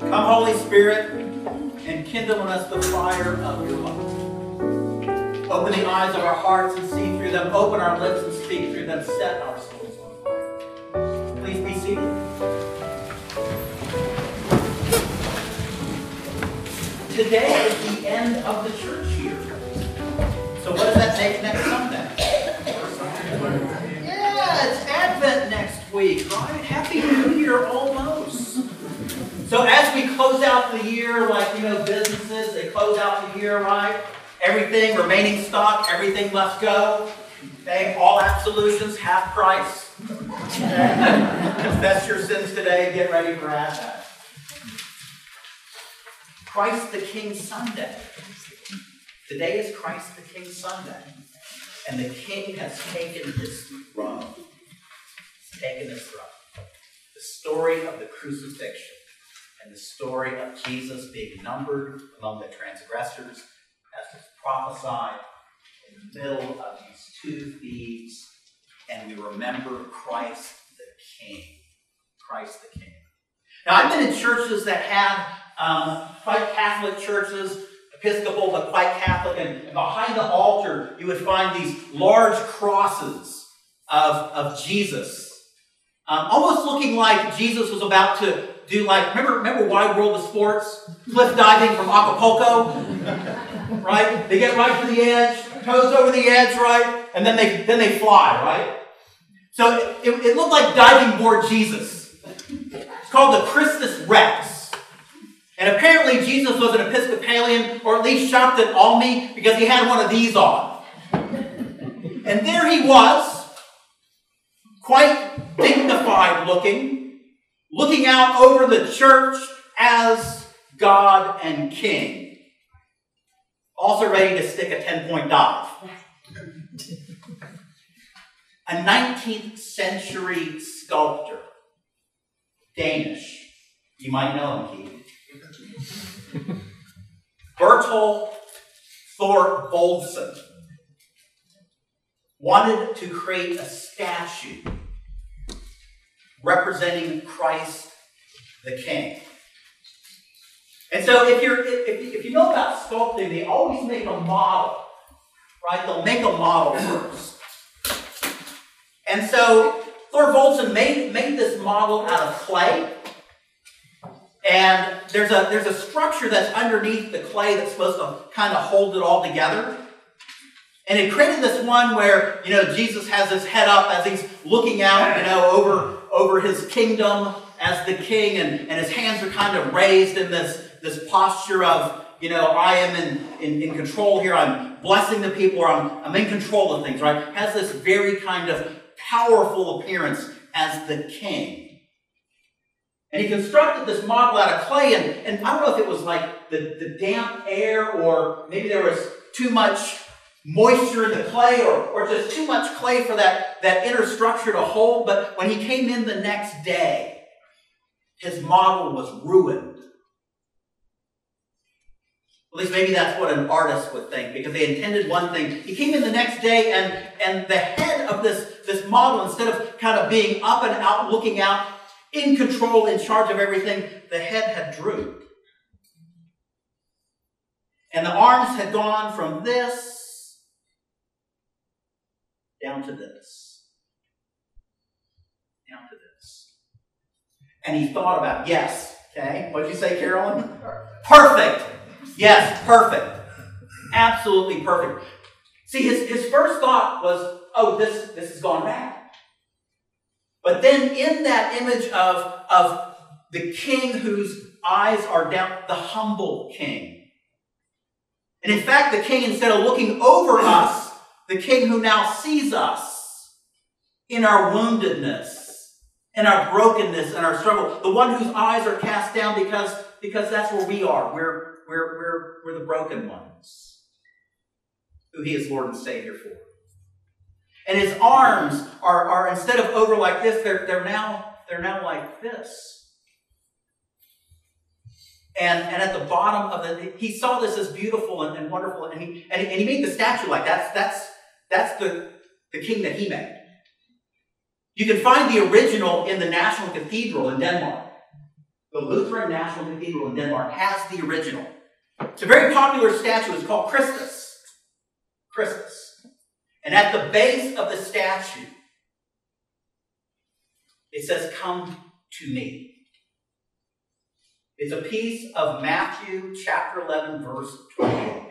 Come, Holy Spirit, and kindle in us the fire of your love. Open the eyes of our hearts and see through them. Open our lips and speak through them. Set our souls on fire. Please be seated. Today is the end of the church year. So what does that make next Sunday? Yeah, it's Advent next week, right? Happy New Year almost. So as we close out the year, like you know, businesses, they close out the year, right? Everything, remaining stock, everything must go. Okay, all absolutions, half price. Confess your sins today, get ready for Advent. Christ the King Sunday. Today is Christ the King Sunday. And the King has taken his throne. He's taken his throne. The story of the crucifixion and the story of Jesus being numbered among the transgressors as was prophesied in the middle of these two thieves. And we remember Christ the King. Christ the King. Now, I've been in churches that have um, quite Catholic churches, Episcopal, but quite Catholic, and behind the altar you would find these large crosses of, of Jesus. Um, almost looking like Jesus was about to do like, remember, remember Wide World of Sports? Cliff diving from Acapulco? right? They get right to the edge, toes over the edge, right? And then they, then they fly, right? So it, it looked like diving board Jesus. It's called the Christus Rex. And apparently Jesus was an Episcopalian, or at least shopped at Almy, because he had one of these on. And there he was, quite dignified looking, looking out over the church as God and King. Also ready to stick a 10 point dive. A 19th century sculptor, Danish. You might know him, Keith. Bertel Thorvaldsen wanted to create a statue representing Christ the King. And so, if you're if, if you know about sculpting, they always make a model, right? They'll make a model first. And so Thorvaldsen made, made this model out of clay. And there's a, there's a structure that's underneath the clay that's supposed to kind of hold it all together. And it created this one where, you know, Jesus has his head up as he's looking out, you know, over, over his kingdom as the king, and, and his hands are kind of raised in this, this posture of, you know, I am in, in, in control here, I'm blessing the people, or I'm, I'm in control of things, right? Has this very kind of powerful appearance as the king. And he constructed this model out of clay, and, and I don't know if it was like the, the damp air, or maybe there was too much moisture in the clay, or, or just too much clay for that, that inner structure to hold. But when he came in the next day, his model was ruined. At least maybe that's what an artist would think, because they intended one thing. He came in the next day, and, and the head of this, this model, instead of kind of being up and out, looking out, in control, in charge of everything, the head had drooped. And the arms had gone from this down to this. Down to this. And he thought about, yes, okay, what'd you say, Carolyn? Perfect. Yes, perfect. Absolutely perfect. See, his, his first thought was, oh, this, this has gone bad. But then in that image of, of the king whose eyes are down, the humble king. And in fact, the king, instead of looking over us, the king who now sees us in our woundedness, in our brokenness, and our struggle, the one whose eyes are cast down because, because that's where we are. We're, we're, we're, we're the broken ones who he is Lord and Savior for. And his arms are, are instead of over like this, they're, they're, now, they're now like this. And, and at the bottom of the, he saw this as beautiful and, and wonderful, and he, and he, and he made the statue like that's, that's, that's the, the king that he made. You can find the original in the National Cathedral in Denmark. The Lutheran National Cathedral in Denmark has the original. It's a very popular statue. It's called Christus. Christus. And at the base of the statue, it says, Come to me. It's a piece of Matthew chapter 11, verse 28.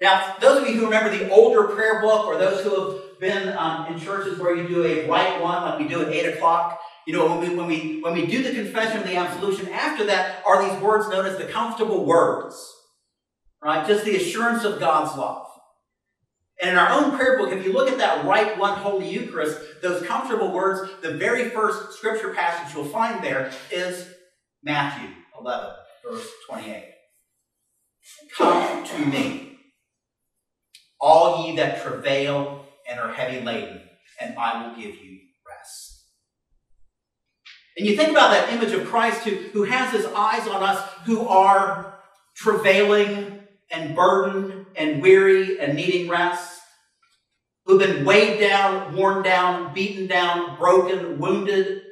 Now, those of you who remember the older prayer book, or those who have been um, in churches where you do a rite one, like we do at 8 o'clock, you know, when we, when we, when we do the confession of the absolution, after that are these words known as the comfortable words, rite? Just the assurance of God's love. And in our own prayer book, if you look at that right one Holy Eucharist, those comfortable words, the very first scripture passage you'll find there is Matthew 11, verse 28. Come to me, all ye that travail and are heavy laden, and I will give you rest. And you think about that image of Christ who, who has his eyes on us who are travailing and burdened and weary and needing rest, who've been weighed down, worn down, beaten down, broken, wounded.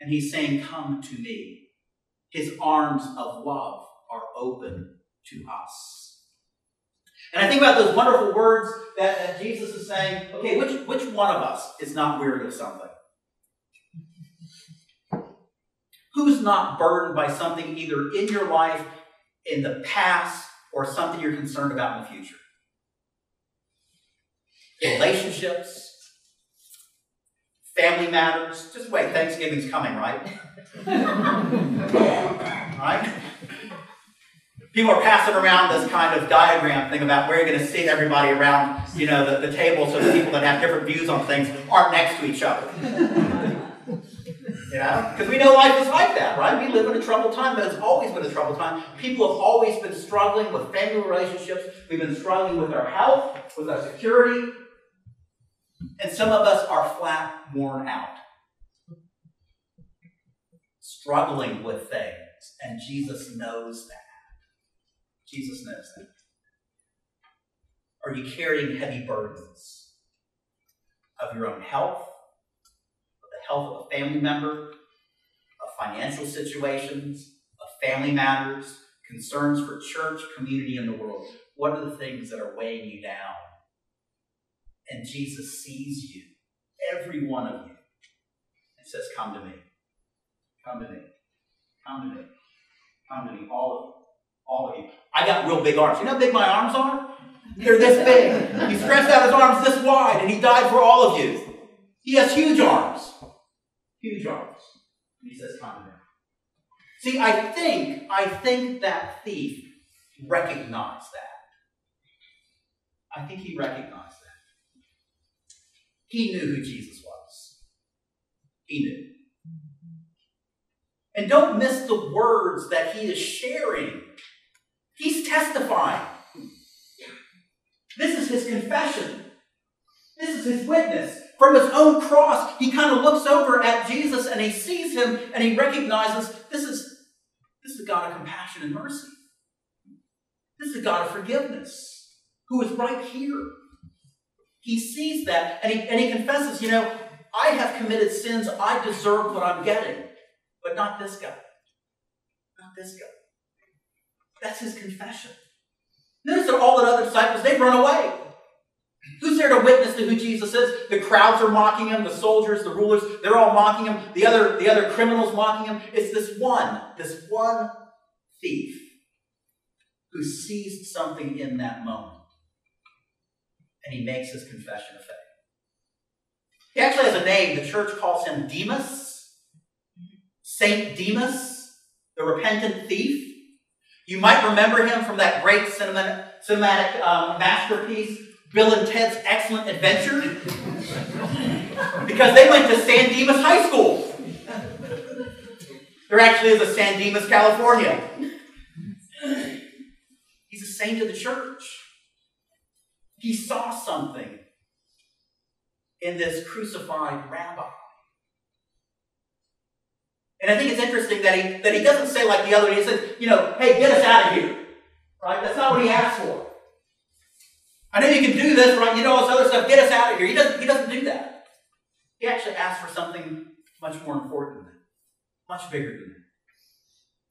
And he's saying, Come to me. His arms of love are open to us. And I think about those wonderful words that, that Jesus is saying, okay, which, which one of us is not weary of something? Who's not burdened by something either in your life, in the past, or something you're concerned about in the future? Relationships, family matters. Just wait, Thanksgiving's coming, right? right? People are passing around this kind of diagram thing about where you're going to seat everybody around, you know, the, the table so the people that have different views on things aren't next to each other. You know? Because we know life is like that, right? We live in a troubled time, but it's always been a troubled time. People have always been struggling with family relationships. We've been struggling with our health, with our security. And some of us are flat worn out. Struggling with things. And Jesus knows that. Jesus knows that. Are you carrying heavy burdens of your own health? Of the health of a family member, of financial situations, of family matters, concerns for church, community, and the world. What are the things that are weighing you down? And Jesus sees you, every one of you, and says, Come to me. Come to me. Come to me. Come to me. All of you. All of you. I got real big arms. You know how big my arms are? They're this big. He stretched out his arms this wide, and he died for all of you. He has huge arms. Huge arms. And he says, Come. See, I think, I think that thief recognized that. I think he recognized that. He knew who Jesus was. He knew. And don't miss the words that he is sharing. He's testifying. This is his confession. This is his witness from his own cross, he kind of looks over at Jesus and he sees him and he recognizes this is, this is a God of compassion and mercy. This is a God of forgiveness who is right here. He sees that and he, and he confesses, you know, I have committed sins. I deserve what I'm getting, but not this guy. Not this guy. That's his confession. Notice that all the other disciples, they've run away. Who's there to witness to who Jesus is? The crowds are mocking him, the soldiers, the rulers, they're all mocking him, the other, the other criminals mocking him. It's this one, this one thief who sees something in that moment. And he makes his confession of faith. He actually has a name. The church calls him Demas, Saint Demas, the repentant thief. You might remember him from that great cinematic, cinematic um, masterpiece, Bill and Ted's Excellent Adventure because they went to San Dimas High School. There actually is a San Dimas, California. He's a saint of the church. He saw something in this crucified rabbi. And I think it's interesting that he, that he doesn't say like the other, he says, you know, hey, get us out of here. Right? That's not what he asked for. I know you can do this, right? You know all this other stuff. Get us out of here. He doesn't, he doesn't do that. He actually asks for something much more important. Much bigger than that.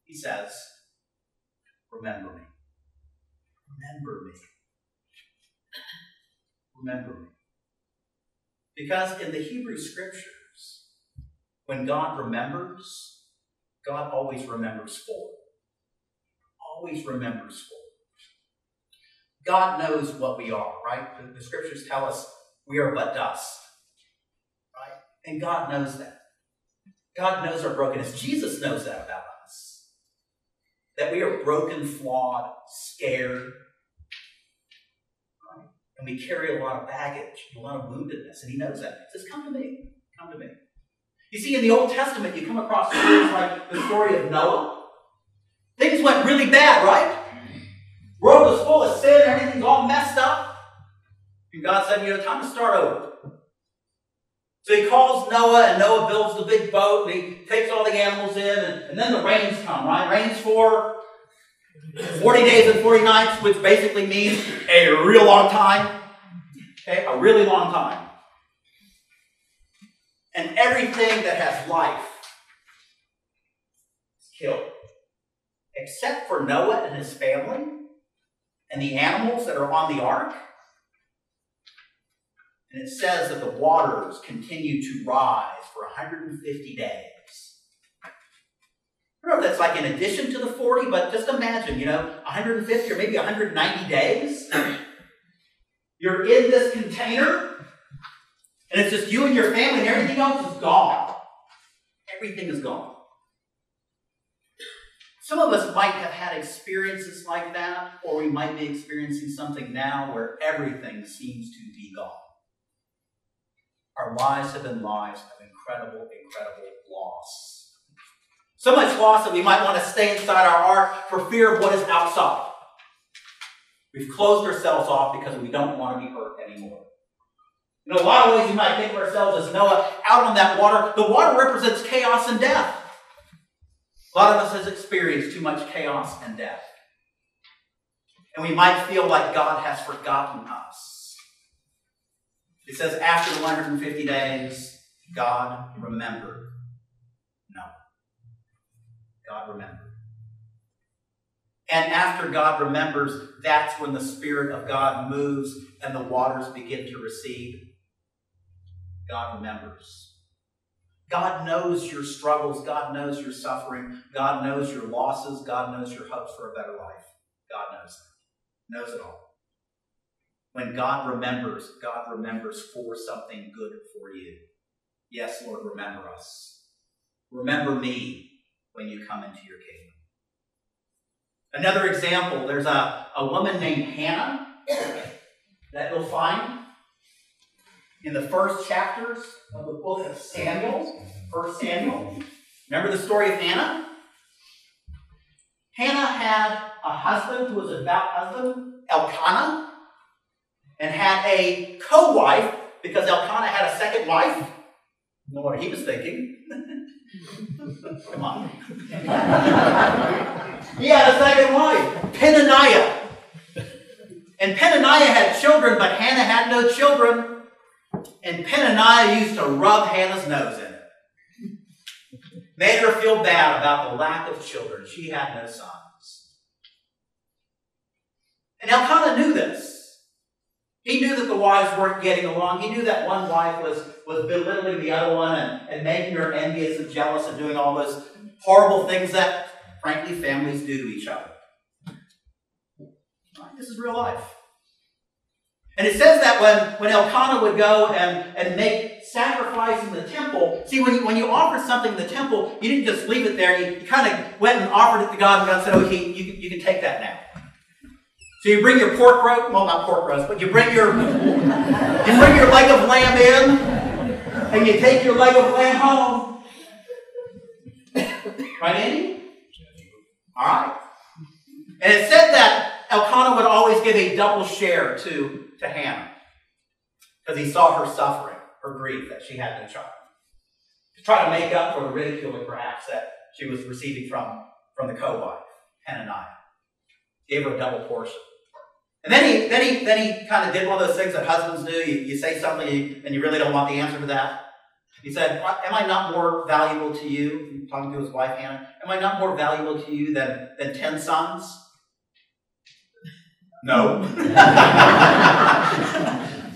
He says, Remember me. Remember me. Remember me. Because in the Hebrew scriptures, when God remembers, God always remembers full. Always remembers full. God knows what we are, right? The, the scriptures tell us we are but dust, right? And God knows that. God knows our brokenness. Jesus knows that about us. That we are broken, flawed, scared, right? And we carry a lot of baggage, a lot of woundedness, and He knows that. He says, Come to me. Come to me. You see, in the Old Testament, you come across stories like the story of Noah. Things went really bad, right? World was full of sin, everything's all messed up. And God said, you know, time to start over. So he calls Noah, and Noah builds the big boat, and he takes all the animals in, and, and then the rains come, right? Rains for 40 days and 40 nights, which basically means a real long time. Okay, a really long time. And everything that has life is killed. Except for Noah and his family and the animals that are on the ark. And it says that the waters continue to rise for 150 days. I don't know if that's like in addition to the 40, but just imagine, you know, 150 or maybe 190 days. You're in this container, and it's just you and your family, and everything else is gone. Everything is gone. Some of us might have had experiences like that, or we might be experiencing something now where everything seems to be gone. Our lives have been lives of incredible, incredible loss. So much loss that we might want to stay inside our ark for fear of what is outside. We've closed ourselves off because we don't want to be hurt anymore. In a lot of ways, you might think of ourselves as Noah out on that water. The water represents chaos and death. A lot of us has experienced too much chaos and death. And we might feel like God has forgotten us. It says after the 150 days, God remembered. No. God remembered. And after God remembers, that's when the Spirit of God moves and the waters begin to recede. God remembers. God knows your struggles. God knows your suffering. God knows your losses. God knows your hopes for a better life. God knows that. Knows it all. When God remembers, God remembers for something good for you. Yes, Lord, remember us. Remember me when you come into your kingdom. Another example, there's a, a woman named Hannah that you'll find in the first chapters of the book of Samuel, First Samuel. Remember the story of Hannah? Hannah had a husband who was a devout husband, Elkanah, and had a co-wife because Elkanah had a second wife. know what he was thinking. Come on. he had a second wife, Penaniah. And Penaniah had children, but Hannah had no children. And Penaniah used to rub Hannah's nose in it. Made her feel bad about the lack of children. She had no sons. And Elkanah knew this. He knew that the wives weren't getting along. He knew that one wife was, was belittling the other one and, and making her envious and jealous and doing all those horrible things that, frankly, families do to each other. This is real life. And it says that when, when Elkanah would go and, and make sacrifice in the temple, see, when you, when you offered something in the temple, you didn't just leave it there. You, you kind of went and offered it to God, and God said, okay, you, you can take that now. So you bring your pork roast, well, not pork roast, but you bring your, you bring your leg of lamb in, and you take your leg of lamb home. Right, Andy? All right. And it said that Elkanah would always give a double share to to Hannah because he saw her suffering, her grief that she had no child. To try to make up for the ridiculing, perhaps, that she was receiving from, from the co-wife, Hananiah. Gave her a double portion. And then he, then he, then he kind of did one of those things that husbands do. You, you say something and you really don't want the answer to that. He said, Am I not more valuable to you? Talking to his wife Hannah, am I not more valuable to you than, than 10 sons? No.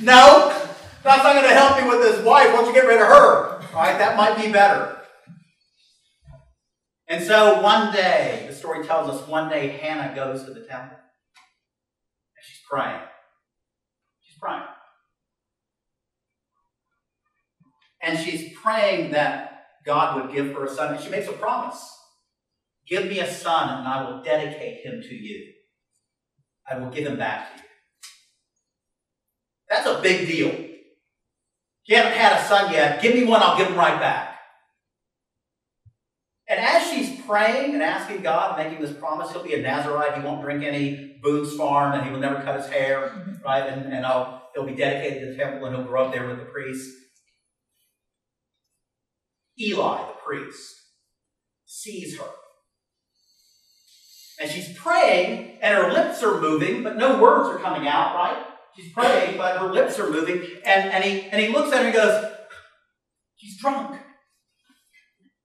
no. That's not going to help me with this wife. Why don't you get rid of her? Right? That might be better. And so one day, the story tells us one day Hannah goes to the temple. And she's praying. She's praying. And she's praying that God would give her a son. And she makes a promise Give me a son, and I will dedicate him to you. I will give him back to you. That's a big deal. You haven't had a son yet. Give me one, I'll give him right back. And as she's praying and asking God, making this promise, he'll be a Nazarite. He won't drink any Boone's Farm, and he will never cut his hair, mm-hmm. right? And, and I'll, he'll be dedicated to the temple, and he'll grow up there with the priests. Eli, the priest, sees her. And she's praying, and her lips are moving, but no words are coming out, right? She's praying, but her lips are moving. And, and, he, and he looks at her and goes, She's drunk.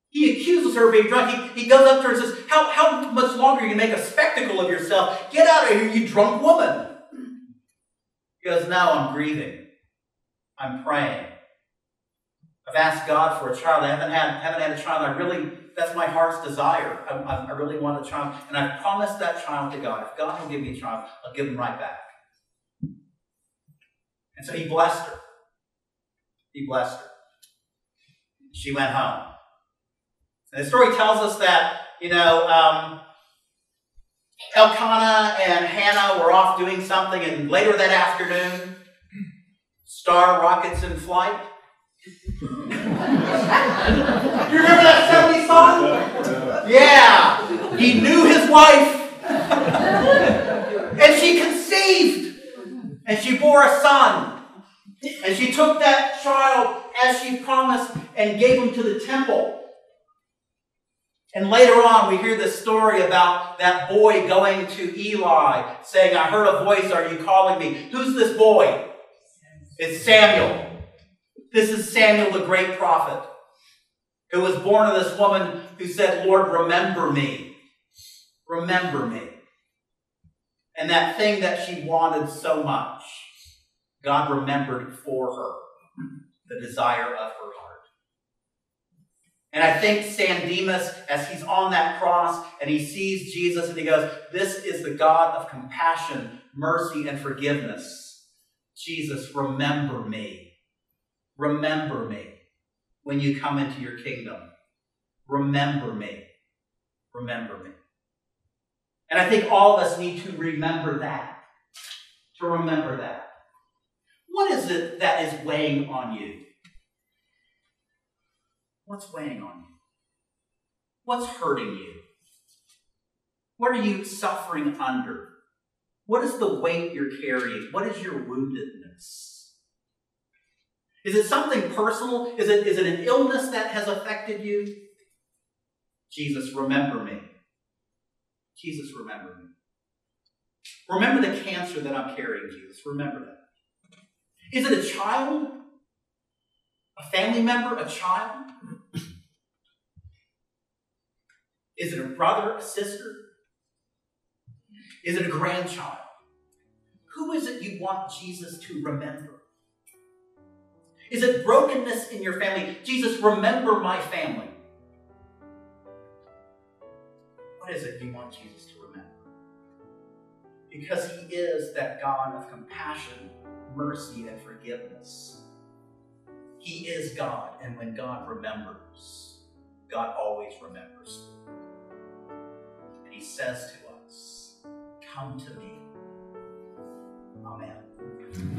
He accuses her of being drunk. He, he goes up to her and says, how, how much longer are you going to make a spectacle of yourself? Get out of here, you drunk woman. He goes, No, I'm grieving. I'm praying. I've asked God for a child. I haven't had, haven't had a child. I really, that's my heart's desire. I, I, I really want a child. And I've promised that child to God. If God will give me a child, I'll give him right back. And so he blessed her. He blessed her. She went home. And the story tells us that, you know, um, Elkanah and Hannah were off doing something, and later that afternoon, star rockets in flight. You remember that 70s song? Yeah. He knew his wife. and she conceived. And she bore a son. And she took that child as she promised and gave him to the temple. And later on, we hear the story about that boy going to Eli saying, I heard a voice, are you calling me? Who's this boy? It's Samuel. This is Samuel, the great prophet, who was born of this woman who said, Lord, remember me. Remember me. And that thing that she wanted so much, God remembered for her the desire of her heart. And I think San Dimas, as he's on that cross and he sees Jesus and he goes, This is the God of compassion, mercy, and forgiveness. Jesus, remember me. Remember me when you come into your kingdom. Remember me. Remember me. And I think all of us need to remember that. To remember that. What is it that is weighing on you? What's weighing on you? What's hurting you? What are you suffering under? What is the weight you're carrying? What is your woundedness? Is it something personal? Is it, is it an illness that has affected you? Jesus, remember me. Jesus, remember me. Remember the cancer that I'm carrying, Jesus. Remember that. Is it a child? A family member? A child? Is it a brother, a sister? Is it a grandchild? Who is it you want Jesus to remember? Is it brokenness in your family? Jesus, remember my family. What is it you want Jesus to remember? Because he is that God of compassion, mercy, and forgiveness. He is God, and when God remembers, God always remembers. And he says to us, Come to me. Amen.